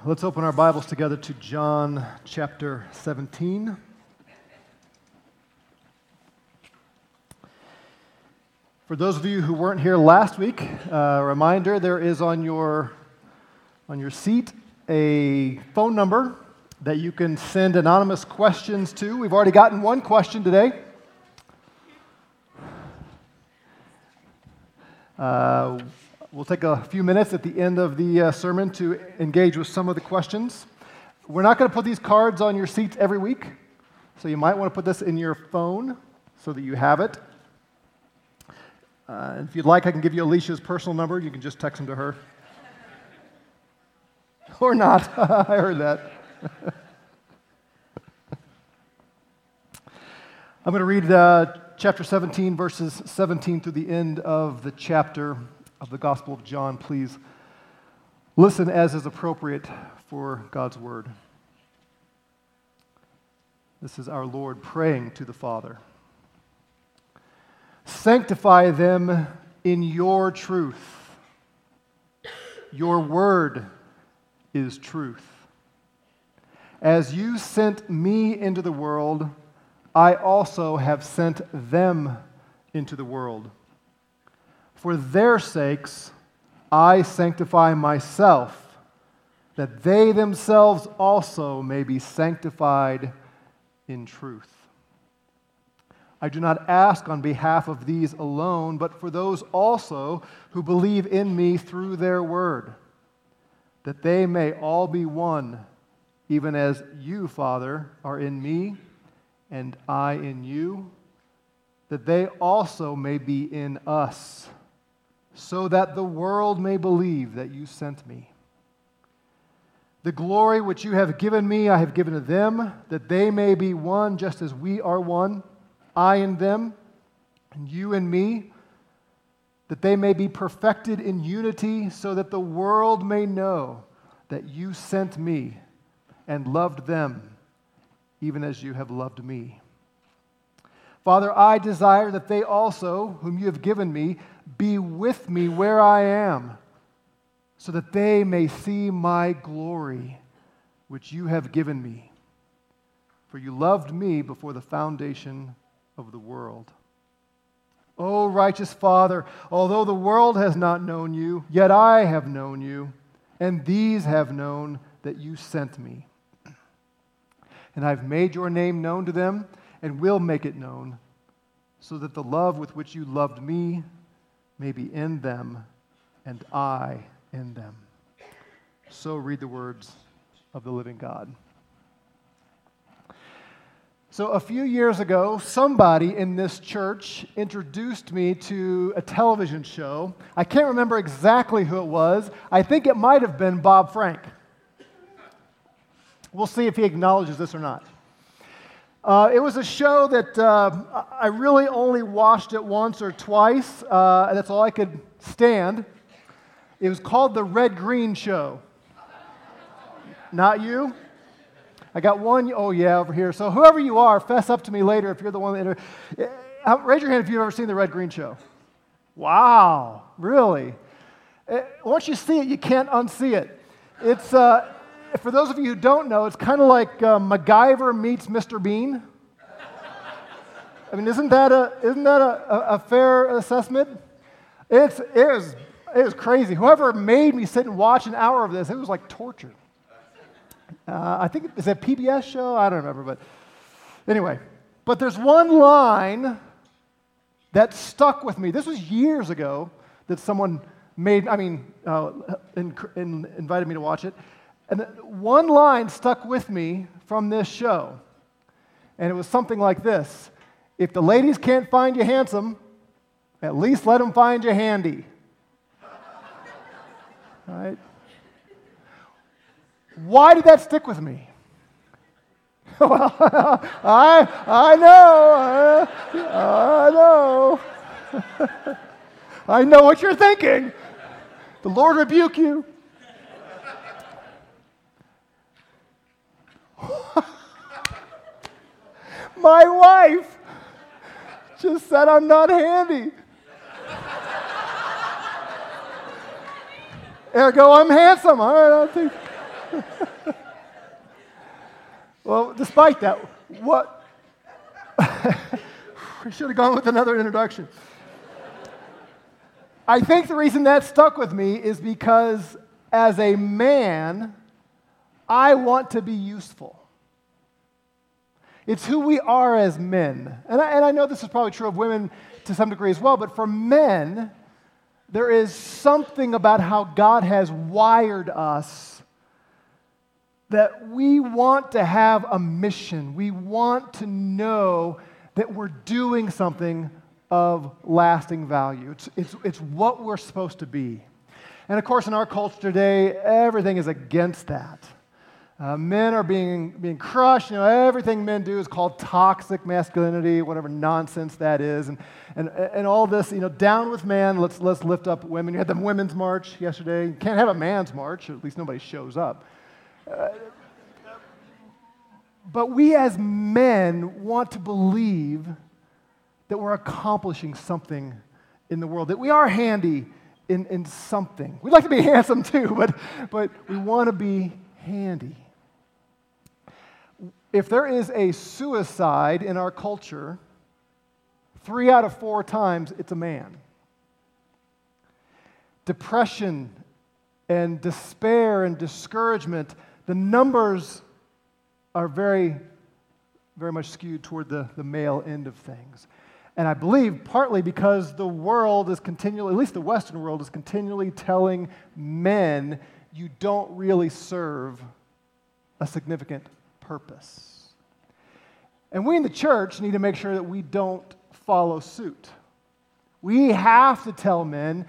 Let's open our Bibles together to John chapter 17. For those of you who weren't here last week, uh, a reminder there is on your, on your seat a phone number that you can send anonymous questions to. We've already gotten one question today. Uh, we'll take a few minutes at the end of the uh, sermon to engage with some of the questions. We're not going to put these cards on your seats every week, so you might want to put this in your phone so that you have it. Uh, if you'd like, I can give you Alicia's personal number. You can just text them to her. or not. I heard that. I'm going to read uh, chapter 17, verses 17 through the end of the chapter of the Gospel of John. Please listen as is appropriate for God's word. This is our Lord praying to the Father. Sanctify them in your truth. Your word is truth. As you sent me into the world, I also have sent them into the world. For their sakes, I sanctify myself, that they themselves also may be sanctified in truth. I do not ask on behalf of these alone, but for those also who believe in me through their word, that they may all be one, even as you, Father, are in me and I in you, that they also may be in us, so that the world may believe that you sent me. The glory which you have given me, I have given to them, that they may be one just as we are one I and them, and you and me, that they may be perfected in unity, so that the world may know that you sent me and loved them, even as you have loved me. Father, I desire that they also, whom you have given me, be with me where I am, so that they may see my glory, which you have given me. For you loved me before the foundation of the world. O righteous Father, although the world has not known you, yet I have known you, and these have known that you sent me. And I've made your name known to them, and will make it known, so that the love with which you loved me may be in them, and I in them. So read the words of the living God. So, a few years ago, somebody in this church introduced me to a television show. I can't remember exactly who it was. I think it might have been Bob Frank. We'll see if he acknowledges this or not. Uh, it was a show that uh, I really only watched it once or twice, uh, and that's all I could stand. It was called The Red Green Show. Not you? I got one, oh yeah, over here. So whoever you are, fess up to me later if you're the one that. Uh, raise your hand if you've ever seen the Red Green Show. Wow, really? Uh, once you see it, you can't unsee it. It's, uh, for those of you who don't know, it's kind of like uh, MacGyver meets Mr. Bean. I mean, isn't that a, isn't that a, a fair assessment? It's, it, was, it was crazy. Whoever made me sit and watch an hour of this, it was like torture. Uh, I think it's a PBS show. I don't remember, but anyway. But there's one line that stuck with me. This was years ago that someone made. I mean, uh, in, in, invited me to watch it, and one line stuck with me from this show, and it was something like this: If the ladies can't find you handsome, at least let them find you handy. Why did that stick with me? well, I, I know, I, I know. I know what you're thinking. The Lord rebuke you. My wife just said I'm not handy. Ergo, I'm handsome. All right, I'll take. well, despite that, what? we should have gone with another introduction. I think the reason that stuck with me is because as a man, I want to be useful. It's who we are as men. And I, and I know this is probably true of women to some degree as well, but for men, there is something about how God has wired us that we want to have a mission. We want to know that we're doing something of lasting value. It's, it's, it's what we're supposed to be. And of course, in our culture today, everything is against that. Uh, men are being, being crushed. You know, everything men do is called toxic masculinity, whatever nonsense that is. And, and, and all this, you know, down with man, let's, let's lift up women. You had the women's march yesterday. You can't have a man's march, at least nobody shows up. Uh, but we as men want to believe that we're accomplishing something in the world, that we are handy in, in something. We'd like to be handsome too, but, but we want to be handy if there is a suicide in our culture, three out of four times it's a man. Depression and despair and discouragement, the numbers are very, very much skewed toward the, the male end of things. And I believe partly because the world is continually, at least the Western world, is continually telling men you don't really serve a significant purpose. And we in the church need to make sure that we don't follow suit. We have to tell men,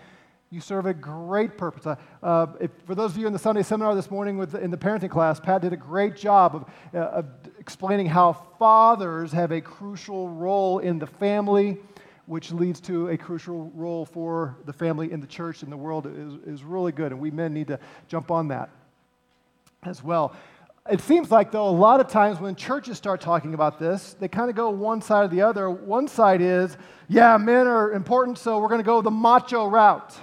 you serve a great purpose. Uh, uh, if, for those of you in the Sunday seminar this morning with, in the parenting class, Pat did a great job of, uh, of explaining how fathers have a crucial role in the family, which leads to a crucial role for the family in the church and the world is, is really good. And we men need to jump on that as well. It seems like, though, a lot of times when churches start talking about this, they kind of go one side or the other. One side is, yeah, men are important, so we're going to go the macho route.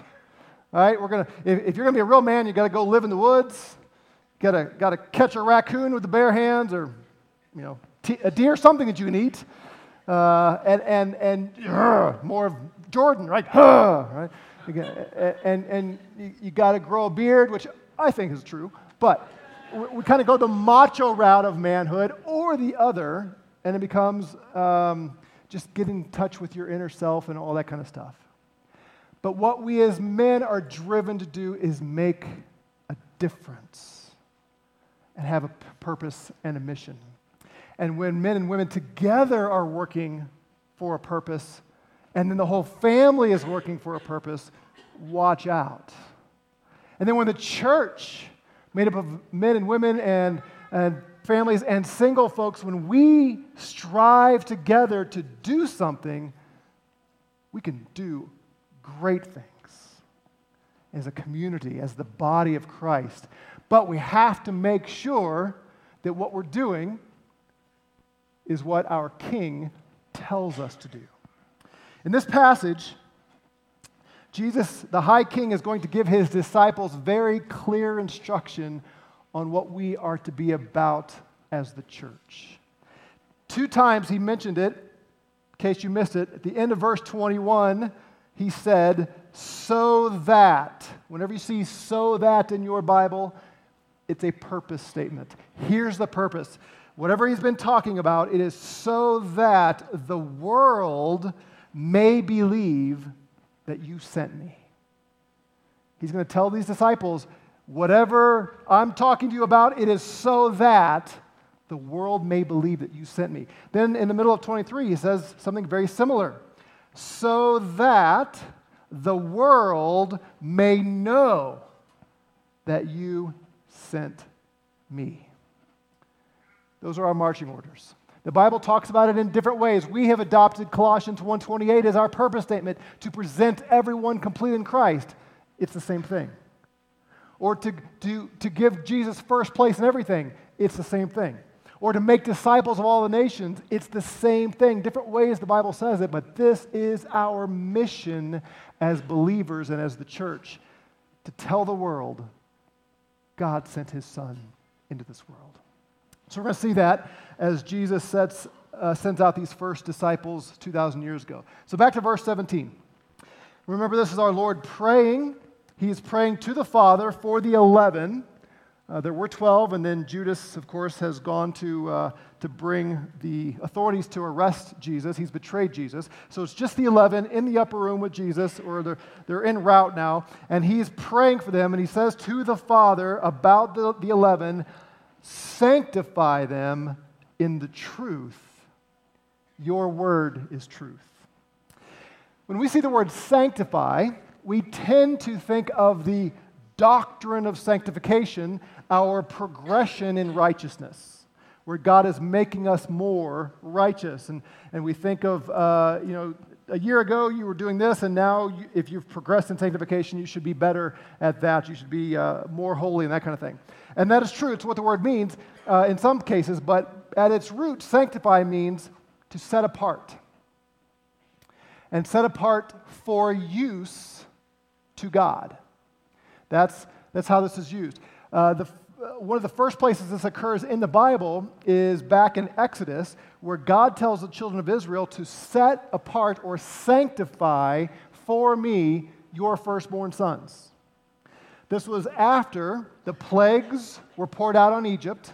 All right? We're going to, if, if you're going to be a real man, you got to go live in the woods. Got to, got to catch a raccoon with the bare hands or, you know, t- a deer, something that you can eat. Uh, and and, and uh, more of Jordan, right? Uh, right? And, and you, you got to grow a beard, which I think is true, but we, kind of go the macho route of manhood or the other, and it becomes um, just get in touch with your inner self and all that kind of stuff. But what we as men are driven to do is make a difference and have a purpose and a mission. And when men and women together are working for a purpose, and then the whole family is working for a purpose, watch out. And then when the church made up of men and women and, and families and single folks, when we strive together to do something, we can do great things as a community, as the body of Christ. But we have to make sure that what we're doing is what our King tells us to do. In this passage, Jesus, the high king, is going to give his disciples very clear instruction on what we are to be about as the church. Two times he mentioned it, in case you missed it. At the end of verse 21, he said, So that, whenever you see so that in your Bible, it's a purpose statement. Here's the purpose. Whatever he's been talking about, it is so that the world may believe that you sent me. He's going to tell these disciples, whatever I'm talking to you about, it is so that the world may believe that you sent me. Then in the middle of 23, he says something very similar. So that the world may know that you sent me. Those are our marching orders. The Bible talks about it in different ways. We have adopted Colossians 1:28 as our purpose statement to present everyone complete in Christ. It's the same thing. Or to, to, to give Jesus first place in everything. It's the same thing. Or to make disciples of all the nations. It's the same thing. Different ways the Bible says it, but this is our mission as believers and as the church to tell the world God sent his son into this world. So we're going to see that as Jesus sets, uh, sends out these first disciples 2,000 years ago. So back to verse 17. Remember, this is our Lord praying. He is praying to the Father for the 11. Uh, there were 12, and then Judas, of course, has gone to, uh, to bring the authorities to arrest Jesus. He's betrayed Jesus. So it's just the 11 in the upper room with Jesus, or they're, they're en route now, and he's praying for them, and he says to the Father about the, the 11, Sanctify them in the truth. Your word is truth. When we see the word sanctify, we tend to think of the doctrine of sanctification, our progression in righteousness, where God is making us more righteous. And, and we think of, uh, you know, a year ago you were doing this, and now you, if you've progressed in sanctification, you should be better at that. You should be uh, more holy and that kind of thing. And that is true. It's what the word means uh, in some cases, but at its root, sanctify means to set apart and set apart for use to God. That's, that's how this is used. Uh, the, uh, one of the first places this occurs in the Bible is back in Exodus, where God tells the children of Israel to set apart or sanctify for me your firstborn sons. This was after the plagues were poured out on Egypt.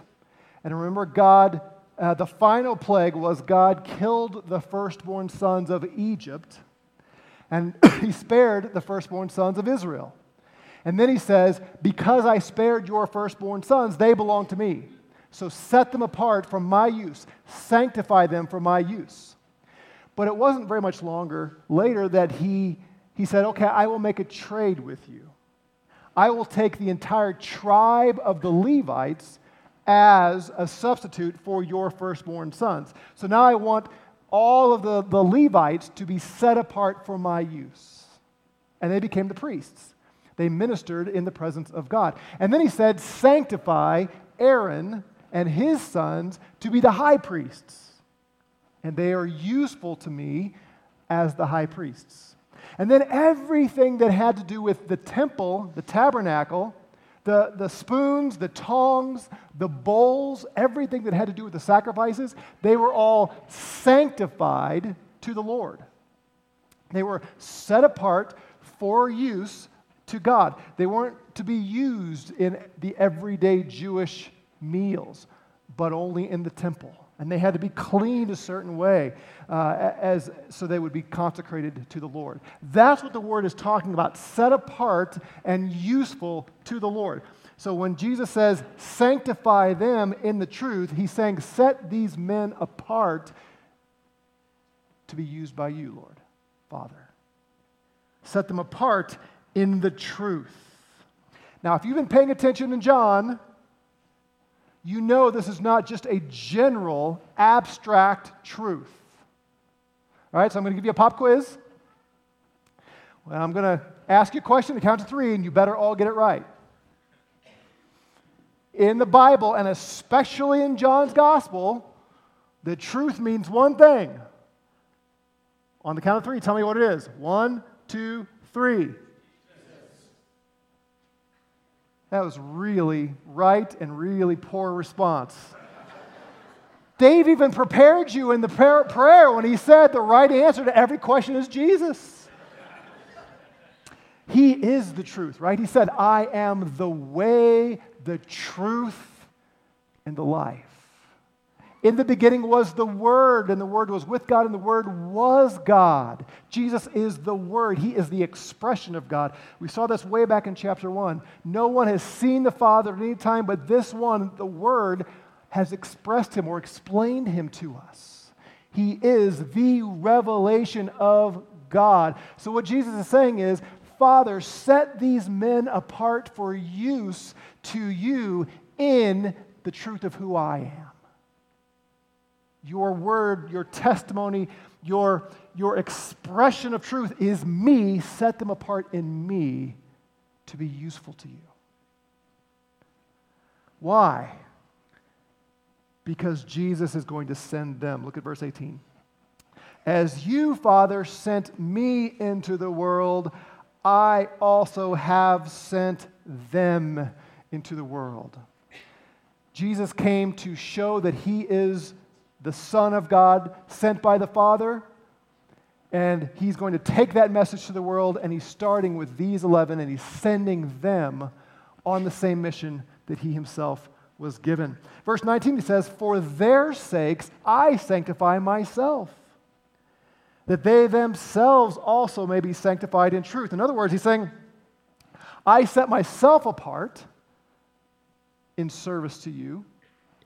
And remember, God uh, the final plague was God killed the firstborn sons of Egypt, and he spared the firstborn sons of Israel. And then he says, Because I spared your firstborn sons, they belong to me. So set them apart for my use, sanctify them for my use. But it wasn't very much longer later that he, he said, Okay, I will make a trade with you. I will take the entire tribe of the Levites as a substitute for your firstborn sons. So now I want all of the, the Levites to be set apart for my use. And they became the priests. They ministered in the presence of God. And then he said, Sanctify Aaron and his sons to be the high priests. And they are useful to me as the high priests. And then everything that had to do with the temple, the tabernacle, the, the spoons, the tongs, the bowls, everything that had to do with the sacrifices, they were all sanctified to the Lord. They were set apart for use to God. They weren't to be used in the everyday Jewish meals, but only in the temple. And they had to be cleaned a certain way uh, as, so they would be consecrated to the Lord. That's what the word is talking about set apart and useful to the Lord. So when Jesus says, sanctify them in the truth, he's saying, set these men apart to be used by you, Lord, Father. Set them apart in the truth. Now, if you've been paying attention in John, you know this is not just a general, abstract truth. All right, so I'm going to give you a pop quiz. Well, I'm going to ask you a question to count to three, and you better all get it right. In the Bible, and especially in John's gospel, the truth means one thing. On the count of three, tell me what it is. One, two, three. That was really right and really poor response. Dave even prepared you in the prayer when he said the right answer to every question is Jesus. He is the truth, right? He said, I am the way, the truth, and the life. In the beginning was the Word, and the Word was with God, and the Word was God. Jesus is the Word. He is the expression of God. We saw this way back in chapter 1. No one has seen the Father at any time, but this one, the Word, has expressed him or explained him to us. He is the revelation of God. So, what Jesus is saying is, Father, set these men apart for use to you in the truth of who I am. Your word, your testimony, your, your expression of truth is me. Set them apart in me to be useful to you. Why? because Jesus is going to send them. Look at verse 18. As you, Father, sent me into the world, I also have sent them into the world. Jesus came to show that he is the Son of God sent by the Father. And he's going to take that message to the world, and he's starting with these 11, and he's sending them on the same mission that he himself was given. Verse 19, he says, For their sakes I sanctify myself, that they themselves also may be sanctified in truth. In other words, he's saying, I set myself apart in service to you,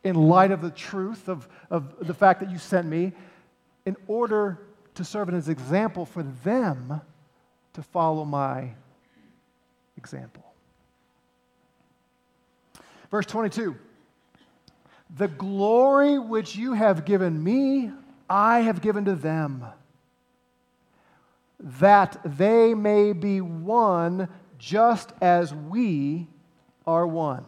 in light of the truth of, of the fact that you sent me, in order to serve as an example for them to follow my example. Verse 22 The glory which you have given me, I have given to them, that they may be one just as we are one.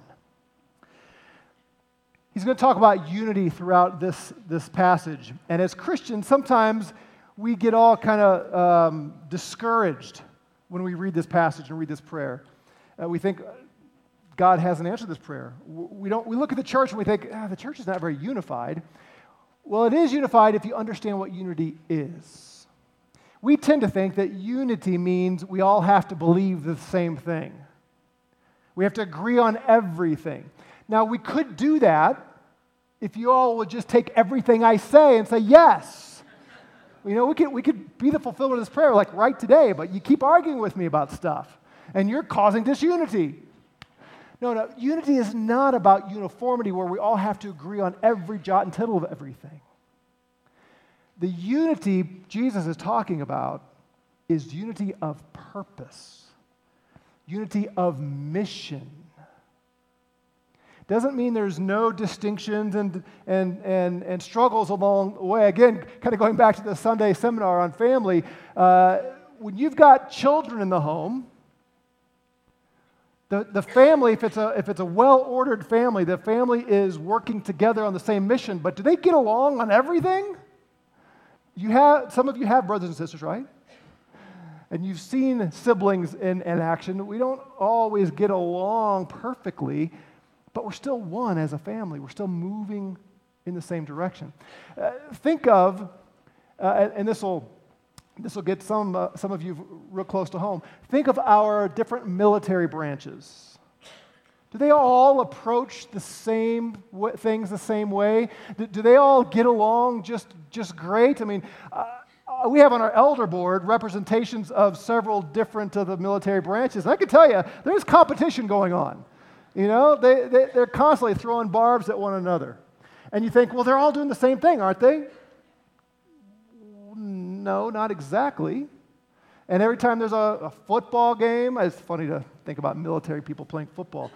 He's going to talk about unity throughout this, this passage. And as Christians, sometimes we get all kind of um, discouraged when we read this passage and read this prayer. Uh, we think God hasn't answered this prayer. We, don't, we look at the church and we think, ah, the church is not very unified. Well, it is unified if you understand what unity is. We tend to think that unity means we all have to believe the same thing. We have to agree on everything. Now, we could do that if you all would just take everything I say and say yes. You know, we could, we could be the fulfillment of this prayer like right today, but you keep arguing with me about stuff, and you're causing disunity. No, no, unity is not about uniformity where we all have to agree on every jot and tittle of everything. The unity Jesus is talking about is unity of purpose, unity of mission doesn't mean there's no distinctions and, and, and, and struggles along the way. Again, kind of going back to the Sunday seminar on family, uh, when you've got children in the home, the, the family, if it's a, if it's a well ordered family, the family is working together on the same mission, but do they get along on everything? You have, some of you have brothers and sisters, right? And you've seen siblings in, in action. We don't always get along perfectly but we're still one as a family. We're still moving in the same direction. Uh, think of, uh, and this will this will get some, uh, some of you real close to home. Think of our different military branches. Do they all approach the same w- things the same way? Do, do, they all get along just, just great? I mean, uh, uh, we have on our elder board representations of several different of the military branches. And I can tell you, there's competition going on. You know, they, they, they're constantly throwing barbs at one another. And you think, well, they're all doing the same thing, aren't they? No, not exactly. And every time there's a, a, football game, it's funny to think about military people playing football.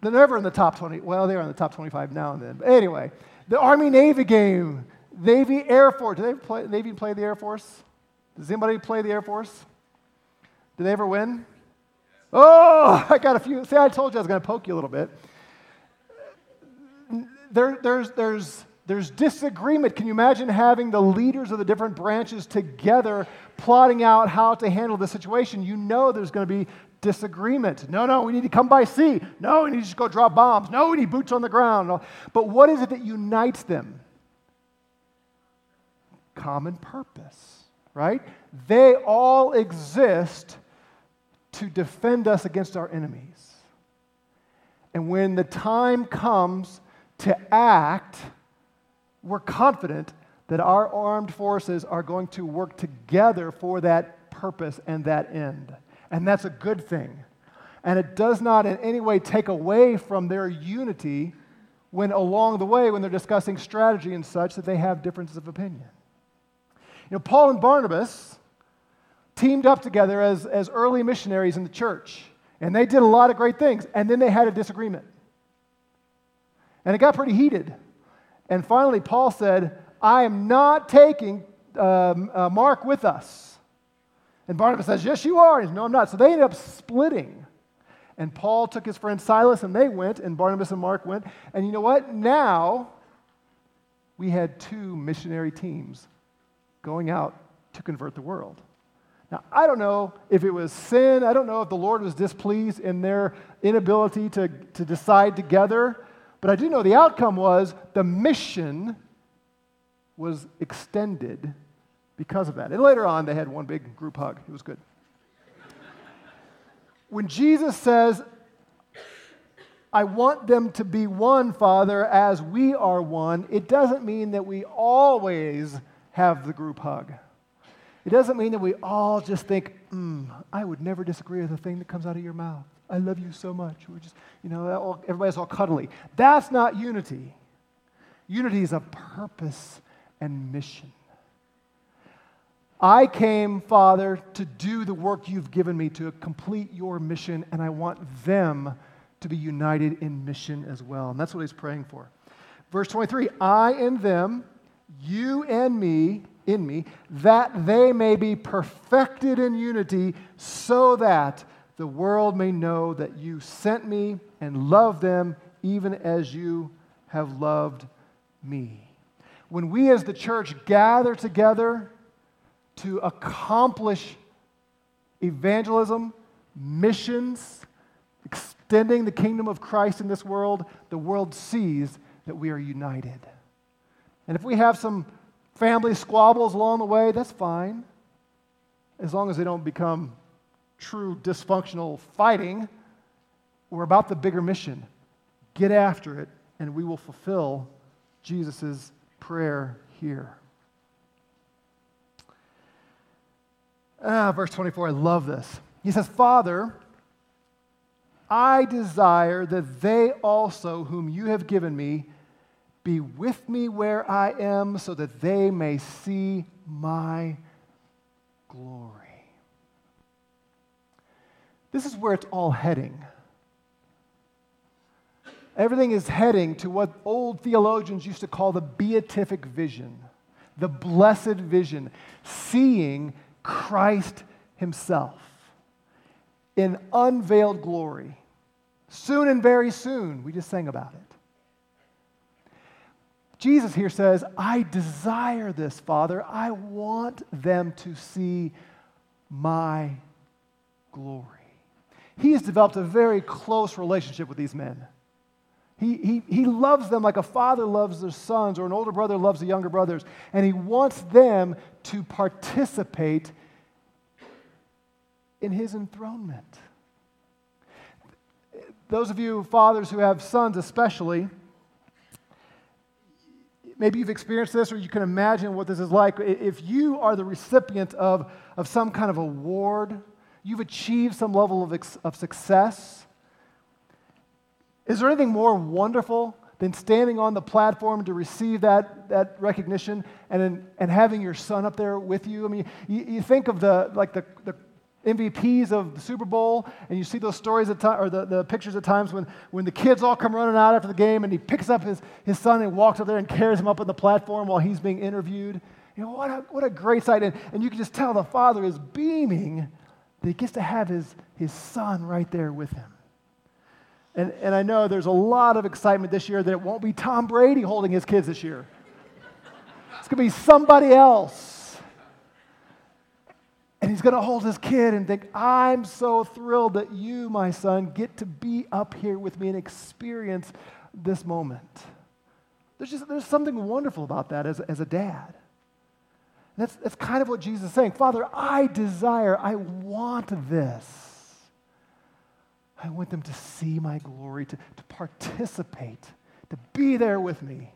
They're never in the top 20. Well, they're in the top 25 now and then. But anyway, the Army Navy game, Navy Air Force. Do they play, Navy play the Air Force? Does anybody play the Air Force? Do they ever win? Oh, I got a few. See, I told you I was going to poke you a little bit. There, there's, there's, there's disagreement. Can you imagine having the leaders of the different branches together plotting out how to handle the situation? You know there's going to be disagreement. No, no, we need to come by sea. No, we need to just go drop bombs. No, we need boots on the ground. But what is it that unites them? Common purpose, right? They all exist to defend us against our enemies. And when the time comes to act, we're confident that our armed forces are going to work together for that purpose and that end. And that's a good thing. And it does not in any way take away from their unity when along the way, when they're discussing strategy and such, that they have differences of opinion. You know, Paul and Barnabas teamed up together as, as early missionaries in the church. And they did a lot of great things. And then they had a disagreement. And it got pretty heated. And finally, Paul said, I am not taking um, uh, Mark with us. And Barnabas says, Yes, you are. He says, no, I'm not. So they ended up splitting. And Paul took his friend Silas and they went, and Barnabas and Mark went. And you know what? Now we had two missionary teams going out to convert the world. Now, I don't know if it was sin. I don't know if the Lord was displeased in their inability to, to decide together. But I do know the outcome was the mission was extended because of that. And later on, they had one big group hug. It was good. When Jesus says, I want them to be one, Father, as we are one, it doesn't mean that we always have the group hug. It doesn't mean that we all just think, mm, I would never disagree with the thing that comes out of your mouth. I love you so much. We're just, you know, everybody's all cuddly. That's not unity. Unity is a purpose and mission. I came, Father, to do the work you've given me, to complete your mission, and I want them to be united in mission as well. And that's what he's praying for. Verse 23 I and them, you and me, in me, that they may be perfected in unity, so that the world may know that you sent me and love them even as you have loved me. When we as the church gather together to accomplish evangelism, missions, extending the kingdom of Christ in this world, the world sees that we are united. And if we have some family squabbles along the way, that's fine. As long as they don't become true dysfunctional fighting, we're about the bigger mission. Get after it, and we will fulfill Jesus' prayer here. Ah, verse 24, I love this. He says, Father, I desire that they also, whom you have given me, be with me where I am, so that they may see my glory. This is where it's all heading. Everything is heading to what old theologians used to call the beatific vision, the blessed vision, seeing Christ Himself in unveiled glory. Soon and very soon, we just sang about it. Jesus here says, I desire this, Father. I want them to see my glory. He has developed a very close relationship with these men. He, he, he loves them like a father loves their sons or an older brother loves the younger brothers, and he wants them to participate in his enthronement. Those of you fathers who have sons, especially, maybe you've experienced this or you can imagine what this is like. If you are the recipient of, of some kind of award, you've achieved some level of, of success, is there anything more wonderful than standing on the platform to receive that, that recognition and, and having your son up there with you? I mean, you, you think of the, like the, the MVPs of the Super Bowl, and you see those stories at time, or the, the pictures at times when, when the kids all come running out after the game and he picks up his, his son and walks up there and carries him up on the platform while he's being interviewed. You know, what a, what a great sight. And, and you can just tell the father is beaming that he gets to have his, his son right there with him. And, and I know there's a lot of excitement this year that it won't be Tom Brady holding his kids this year. It's going to be somebody else. And he's going to hold his kid and think, I'm so thrilled that you, my son, get to be up here with me and experience this moment. There's just there's something wonderful about that as, as a dad. that's, that's kind of what Jesus is saying. Father, I desire, I want this. I want them to see my glory, to, to participate, to be there with me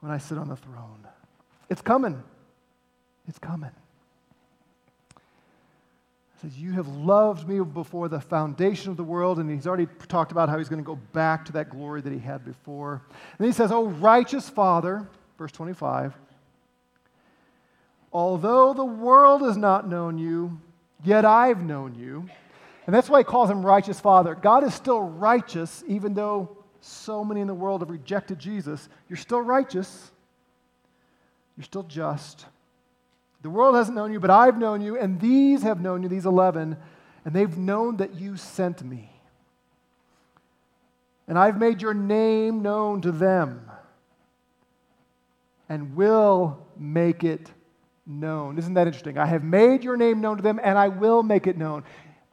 when I sit on the throne. It's coming. It's coming says, You have loved me before the foundation of the world. And he's already talked about how he's going to go back to that glory that he had before. And then he says, Oh, righteous Father, verse 25, although the world has not known you, yet I've known you. And that's why he calls him righteous Father. God is still righteous, even though so many in the world have rejected Jesus. You're still righteous, you're still just. The world hasn't known you, but I've known you, and these have known you, these 11, and they've known that you sent me. And I've made your name known to them and will make it known. Isn't that interesting? I have made your name known to them, and I will make it known.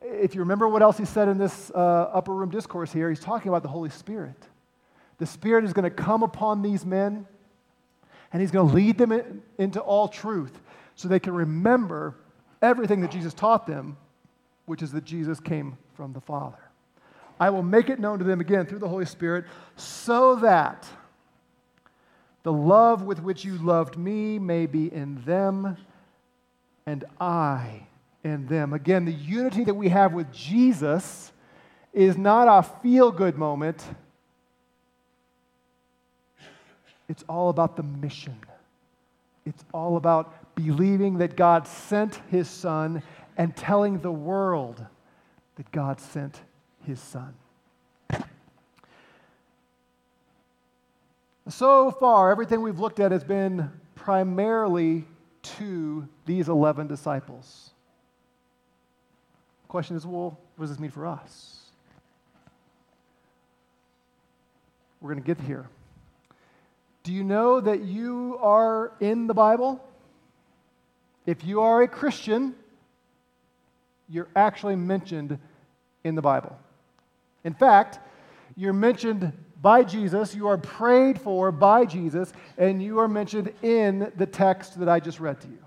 If you remember what else he said in this uh, upper room discourse here, he's talking about the Holy Spirit. The Spirit is going to come upon these men, and he's going to lead them in, into all truth so they can remember everything that Jesus taught them, which is that Jesus came from the Father. I will make it known to them again through the Holy Spirit so that the love with which you loved me may be in them and I in them. Again, the unity that we have with Jesus is not a feel good moment, it's all about the mission. It's all about believing that God sent his son and telling the world that God sent his son. So far, everything we've looked at has been primarily to these 11 disciples. The question is well, what does this mean for us? We're going to get here. Do you know that you are in the Bible? If you are a Christian, you're actually mentioned in the Bible. In fact, you're mentioned by Jesus, you are prayed for by Jesus, and you are mentioned in the text that I just read to you.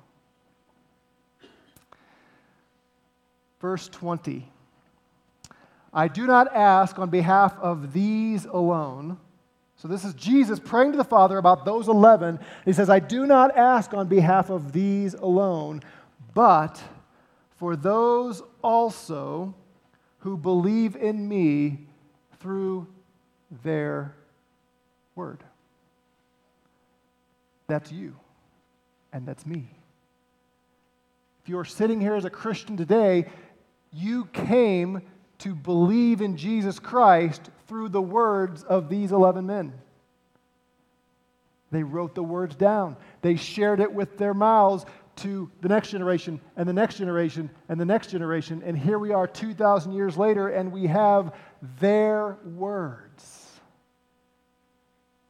Verse 20 I do not ask on behalf of these alone. So, this is Jesus praying to the Father about those 11. He says, I do not ask on behalf of these alone, but for those also who believe in me through their word. That's you, and that's me. If you're sitting here as a Christian today, you came to believe in Jesus Christ through the words of these 11 men. They wrote the words down, they shared it with their mouths to the next generation and the next generation and the next generation. And here we are 2,000 years later, and we have their words.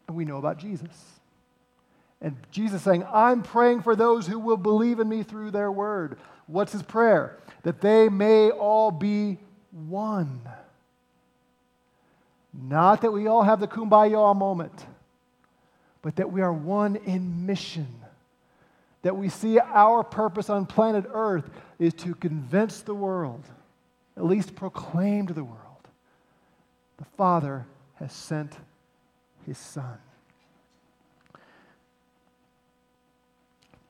And we know about Jesus. And Jesus saying, I'm praying for those who will believe in me through their word. What's his prayer? That they may all be one. Not that we all have the kumbaya moment, but that we are one in mission that we see our purpose on planet Earth is to convince the world, at least proclaim to the world, the Father has sent his Son.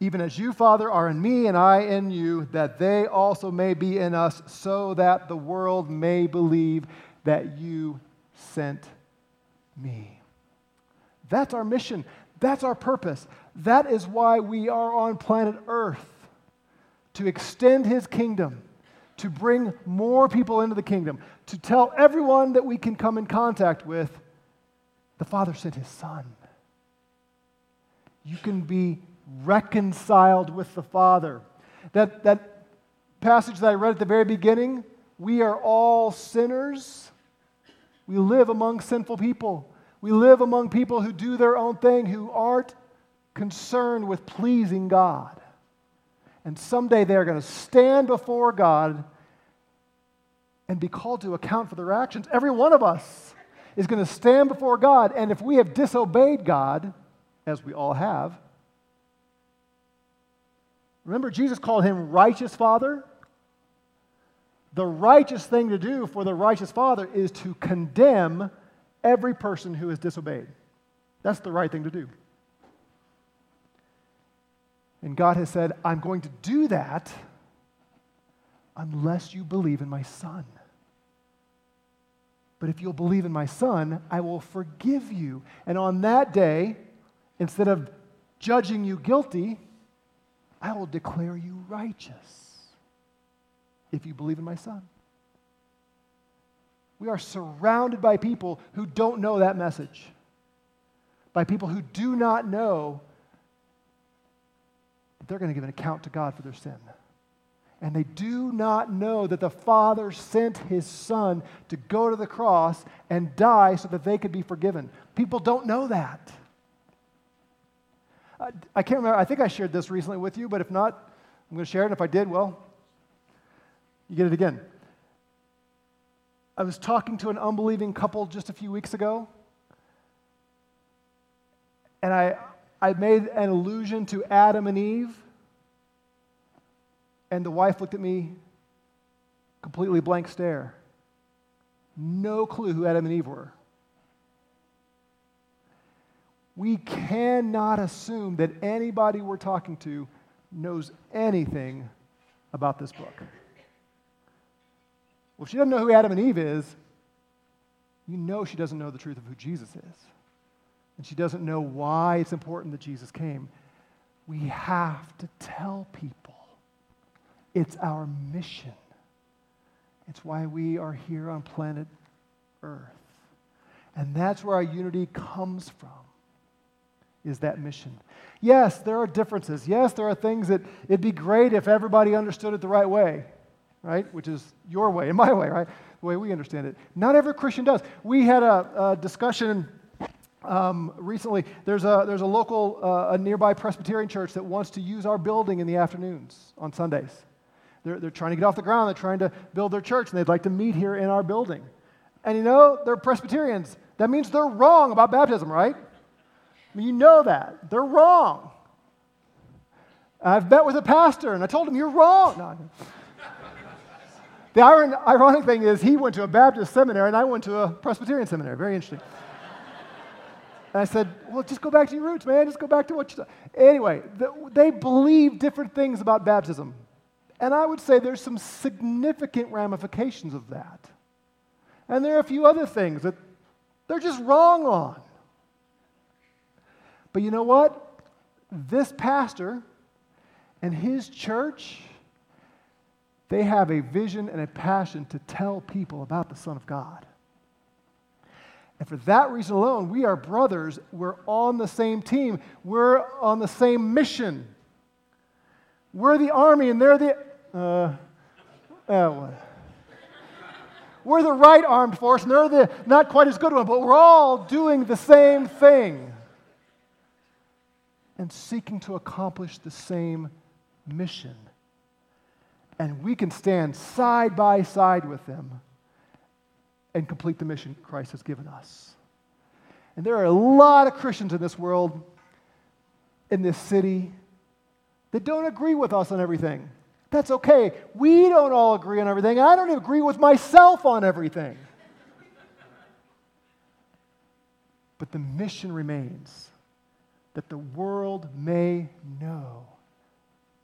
Even as you, Father, are in me and I in you, that they also may be in us, so that the world may believe that you sent me. That's our mission. That's our purpose. That is why we are on planet Earth to extend his kingdom, to bring more people into the kingdom, to tell everyone that we can come in contact with the Father sent his Son. You can be reconciled with the Father. That, that passage that I read at the very beginning, we are all sinners. We live among sinful people. We live among people who do their own thing, who aren't concerned with pleasing God. And someday they're going to stand before God and be called to account for their actions. Every one of us is going to stand before God, and if we have disobeyed God, as we all have, remember Jesus called him righteous Father? The righteous thing to do for the righteous Father is to condemn every person who has disobeyed. That's the right thing to do. And God has said, I'm going to do that unless you believe in my Son. But if you'll believe in my Son, I will forgive you. And on that day, instead of judging you guilty, I will declare you righteous if you believe in my Son. We are surrounded by people who don't know that message, by people who do not know that they're going to give an account to God for their sin. And they do not know that the Father sent his Son to go to the cross and die so that they could be forgiven. People don't know that. I, I can't remember. I think I shared this recently with you, but if not, I'm going to share it. If I did, well, you get it again. I was talking to an unbelieving couple just a few weeks ago, and I, I made an allusion to Adam and Eve, and the wife looked at me completely blank stare. No clue who Adam and Eve were. We cannot assume that anybody we're talking to knows anything about this book. Well, if she doesn't know who Adam and Eve is, you know she doesn't know the truth of who Jesus is. And she doesn't know why it's important that Jesus came. We have to tell people. It's our mission. It's why we are here on planet Earth. And that's where our unity comes from is that mission. Yes, there are differences. Yes, there are things that it'd be great if everybody understood it the right way, right? Which is your way and my way, right? The way we understand it. Not every Christian does. We had a, a discussion um, recently. There's a, there's a local, uh, a nearby Presbyterian church that wants to use our building in the afternoons on Sundays. They're, they're trying to get off the ground. They're trying to build their church, and they'd like to meet here in our building. And you know, they're Presbyterians. That means they're wrong about baptism, right? I mean, you know that. They're wrong. I've met with a pastor and I told him, You're wrong. No, the ironic thing is, he went to a Baptist seminary and I went to a Presbyterian seminary. Very interesting. And I said, Well, just go back to your roots, man. Just go back to what you. Anyway, they believe different things about baptism. And I would say there's some significant ramifications of that. And there are a few other things that they're just wrong on. But you know what? This pastor and his church, they have a vision and a passion to tell people about the Son of God. And for that reason alone, we are brothers. We're on the same team. We're on the same mission. We're the army, and they're the. Uh, uh, we're the right armed force, and they're the not quite as good one, but we're all doing the same thing and seeking to accomplish the same mission. And we can stand side by side with them and complete the mission Christ has given us. And there are a lot of Christians in this world, in this city, that don't agree with us on everything. That's okay. We don't all agree on everything. I don't agree with myself on everything. But the mission remains that the world may know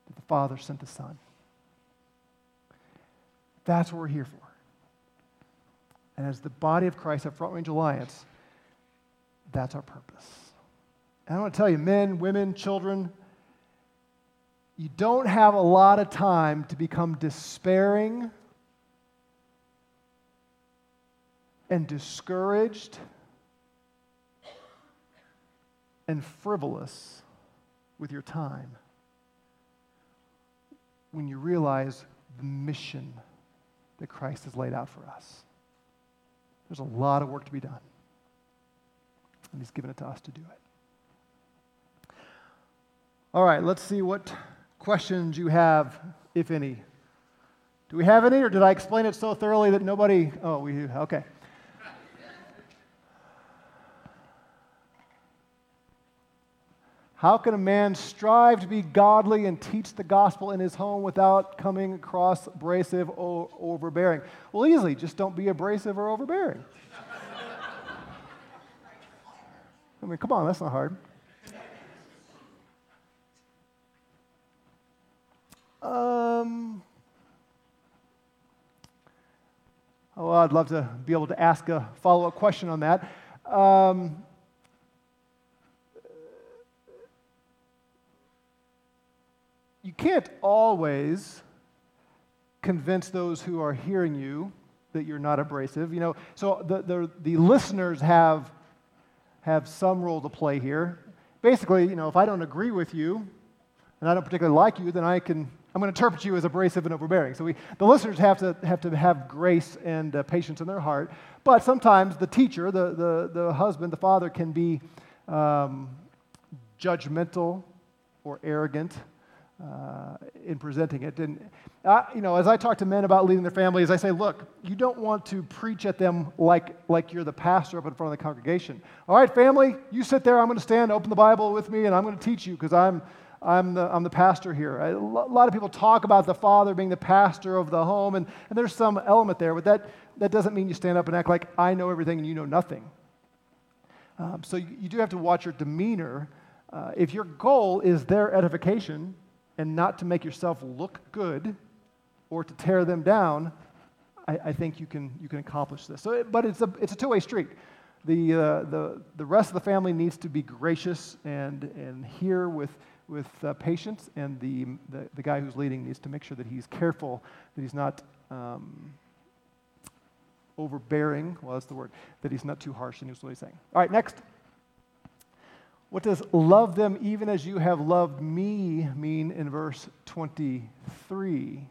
that the Father sent the Son. That's what we're here for. And as the body of Christ at Front Range Alliance, that's our purpose. And I want to tell you, men, women, children, you don't have a lot of time to become despairing and discouraged and frivolous with your time when you realize the mission that Christ has laid out for us. There's a lot of work to be done, and He's given it to us to do it. All right, let's see what questions you have, if any. Do we have any, or did I explain it so thoroughly that nobody? Oh, we okay. How can a man strive to be godly and teach the gospel in his home without coming across abrasive or overbearing? Well, easily, just don't be abrasive or overbearing. I mean, come on, that's not hard. Um, oh, I'd love to be able to ask a follow up question on that. Um, you can't always convince those who are hearing you that you're not abrasive. You know, so the, the, the listeners have, have some role to play here. Basically, you know, if I don't agree with you and I don't particularly like you, then I can, I'm going to interpret you as abrasive and overbearing. So we, the listeners have to have, to have grace and uh, patience in their heart. But sometimes the teacher, the, the, the husband, the father, can be um, judgmental or arrogant uh, in presenting it. And, uh, you know, as I talk to men about leading their families, I say, look, you don't want to preach at them like, like you're the pastor up in front of the congregation. All right, family, you sit there. I'm going to stand, open the Bible with me, and I'm going to teach you because I'm, I'm, the, I'm the pastor here. A lot of people talk about the father being the pastor of the home, and, and there's some element there, but that, that doesn't mean you stand up and act like I know everything and you know nothing. Um, so you, you, do have to watch your demeanor. Uh, if your goal is their edification, and not to make yourself look good or to tear them down, I, I think you can, you can accomplish this. So, but it's a, it's a two way street. The, uh, the, the rest of the family needs to be gracious and, and hear with, with uh, patience, and the, the, the guy who's leading needs to make sure that he's careful, that he's not um, overbearing. Well, that's the word, that he's not too harsh in what he's saying. All right, next. What does love them even as you have loved me mean in verse 23?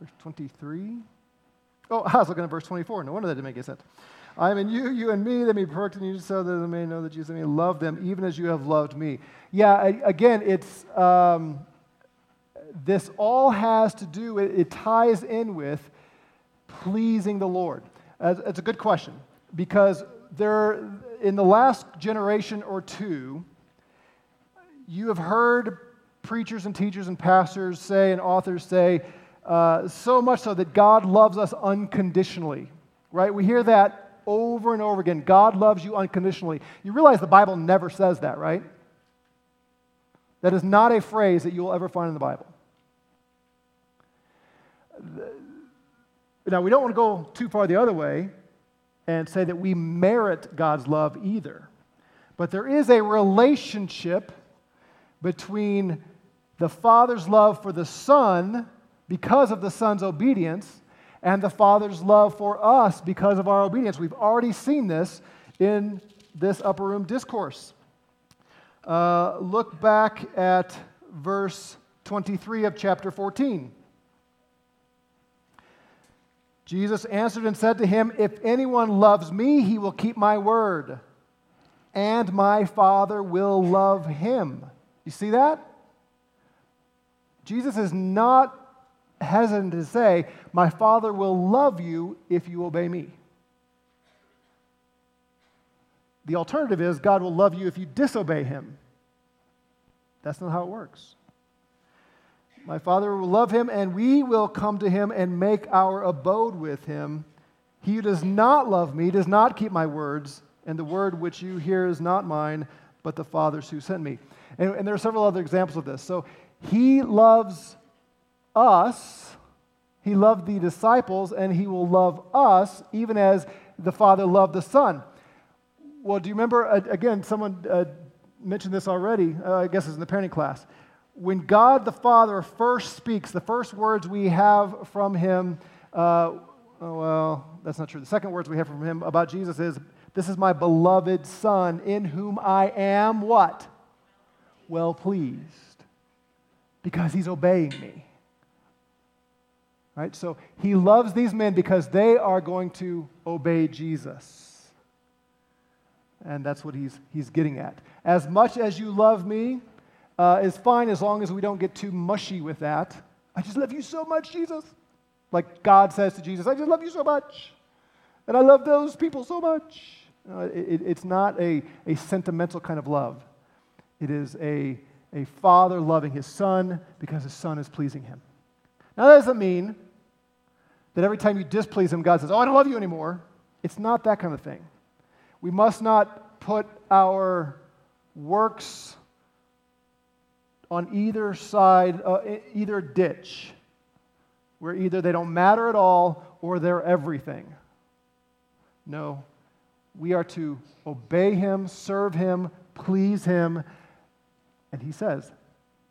Verse 23. Oh, I was looking at verse 24. No wonder that didn't make any sense. I am in you, you and me, that may be perfect in you, so that they may know that Jesus may love them, even as you have loved me. Yeah, again, it's um, this all has to do, it, it ties in with pleasing the Lord. It's a good question because there, in the last generation or two, you have heard preachers and teachers and pastors say and authors say, uh, so much so that God loves us unconditionally, right? We hear that over and over again. God loves you unconditionally. You realize the Bible never says that, right? That is not a phrase that you will ever find in the Bible. Now, we don't want to go too far the other way and say that we merit God's love either. But there is a relationship between the Father's love for the Son because of the Son's obedience and the Father's love for us because of our obedience. We've already seen this in this upper room discourse. Uh, look back at verse 23 of chapter 14. Jesus answered and said to him, If anyone loves me, he will keep my word, and my Father will love him. You see that? Jesus is not hesitant to say, My Father will love you if you obey me. The alternative is, God will love you if you disobey him. That's not how it works. My Father will love him, and we will come to him and make our abode with him. He who does not love me does not keep my words, and the word which you hear is not mine, but the Father's who sent me. And, and there are several other examples of this. So he loves us, he loved the disciples, and he will love us even as the Father loved the Son. Well, do you remember, uh, again, someone uh, mentioned this already, uh, I guess it's in the parenting class when God the Father first speaks, the first words we have from him, uh, oh, well, that's not true. The second words we have from him about Jesus is, This is my beloved Son, in whom I am what? Well pleased. Because he's obeying me. Right? So he loves these men because they are going to obey Jesus. And that's what he's, he's getting at. As much as you love me, uh, is fine as long as we don't get too mushy with that. I just love you so much, Jesus. Like God says to Jesus, I just love you so much. And I love those people so much. It, it's not a, a sentimental kind of love, it is a, a father loving his son because his son is pleasing him. Now, that doesn't mean that every time you displease him, God says, Oh, I don't love you anymore. It's not that kind of thing. We must not put our works on either side, uh, either ditch, where either they don't matter at all or they're everything. No, we are to obey him, serve him, please him. And he says,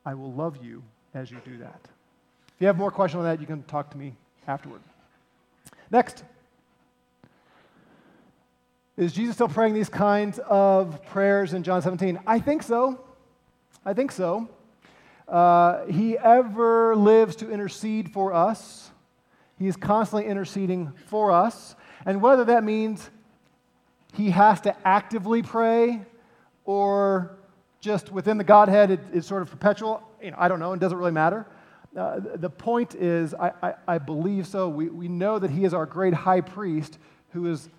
I will love you as you do that. If you have more questions on that, you can talk to me afterward. Next. Is Jesus still praying these kinds of prayers in John 17? I think so. I think so. Uh, he ever lives to intercede for us. He is constantly interceding for us. And whether that means he has to actively pray or just within the Godhead, it, it's sort of perpetual, you know, I don't know, it doesn't really matter. Uh, the point is, I, I, I believe so. We, we know that he is our great high priest who is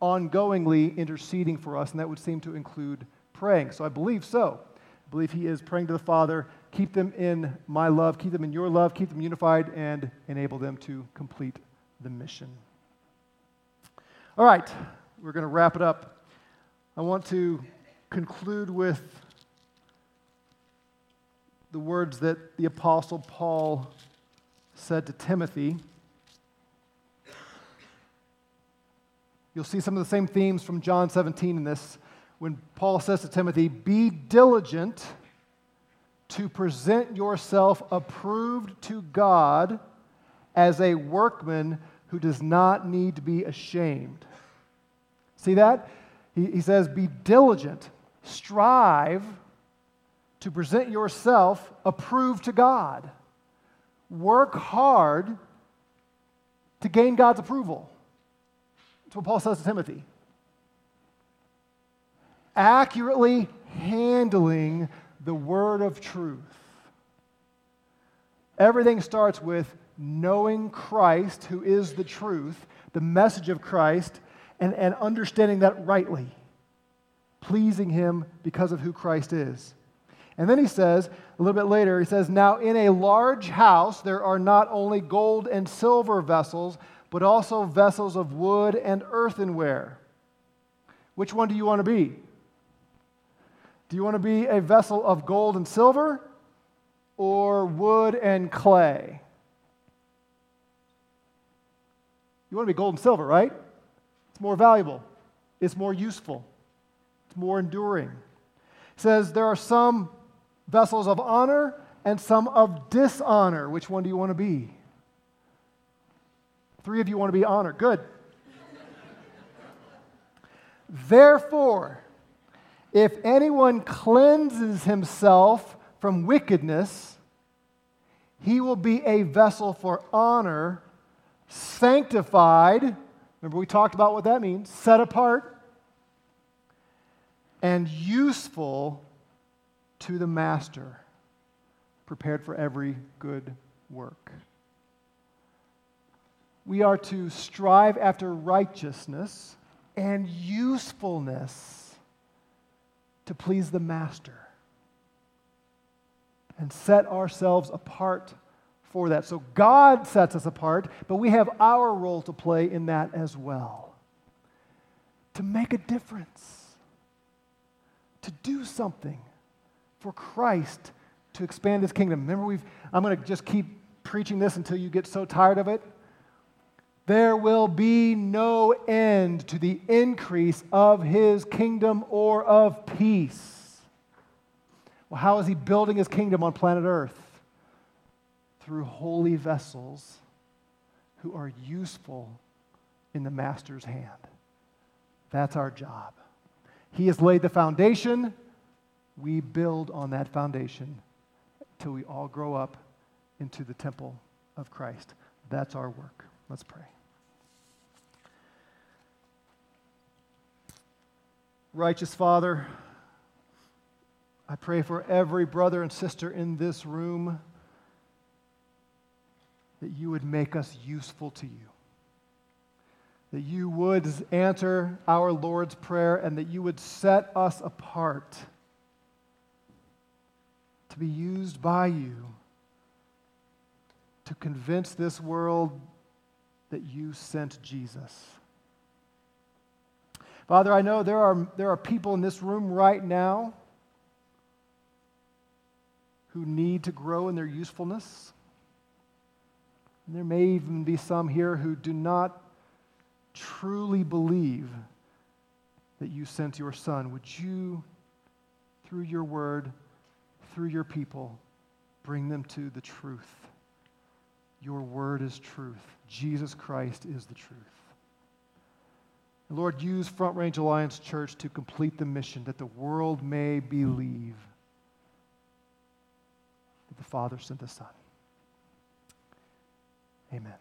ongoingly interceding for us, and that would seem to include praying. So I believe so. I believe he is praying to the Father, keep them in my love, keep them in your love, keep them unified, and enable them to complete the mission. All right, we're going to wrap it up. I want to conclude with the words that the Apostle Paul said to Timothy. You'll see some of the same themes from John 17 in this when Paul says to Timothy, Be diligent to present yourself approved to God as a workman who does not need to be ashamed. See that? He, he says, Be diligent, strive to present yourself approved to God. Work hard to gain God's approval. That's what Paul says to Timothy accurately handling the word of truth. Everything starts with knowing Christ, who is the truth, the message of Christ, and, and understanding that rightly, pleasing Him because of who Christ is. And then he says, a little bit later, he says, Now in a large house there are not only gold and silver vessels, but also vessels of wood and earthenware. Which one do you want to be? Do you want to be a vessel of gold and silver or wood and clay? You want to be gold and silver, right? It's more valuable, it's more useful, it's more enduring. It says there are some vessels of honor and some of dishonor. Which one do you want to be? Three of you want to be honored. Good. Therefore, if anyone cleanses himself from wickedness, he will be a vessel for honor, sanctified. Remember, we talked about what that means set apart and useful to the master, prepared for every good work. We are to strive after righteousness and usefulness to please the Master and set ourselves apart for that. So God sets us apart, but we have our role to play in that as well. To make a difference, to do something for Christ to expand his kingdom. Remember, we've, I'm going to just keep preaching this until you get so tired of it. There will be no end to the increase of his kingdom or of peace. Well, how is he building his kingdom on planet Earth? Through holy vessels who are useful in the Master's hand. That's our job. He has laid the foundation. We build on that foundation till we all grow up into the temple of Christ. That's our work. Let's pray. Righteous Father, I pray for every brother and sister in this room that you would make us useful to you. That you would answer our Lord's Prayer and that you would set us apart to be used by you to convince this world that you sent Jesus. Father, I know there are, there are people in this room right now who need to grow in their usefulness. And there may even be some here who do not truly believe that you sent your Son. Would you, through your word, through your people, bring them to the truth? Your word is truth. Jesus Christ is the truth. Lord, use Front Range Alliance Church to complete the mission that the world may believe that the Father sent the Son. Amen.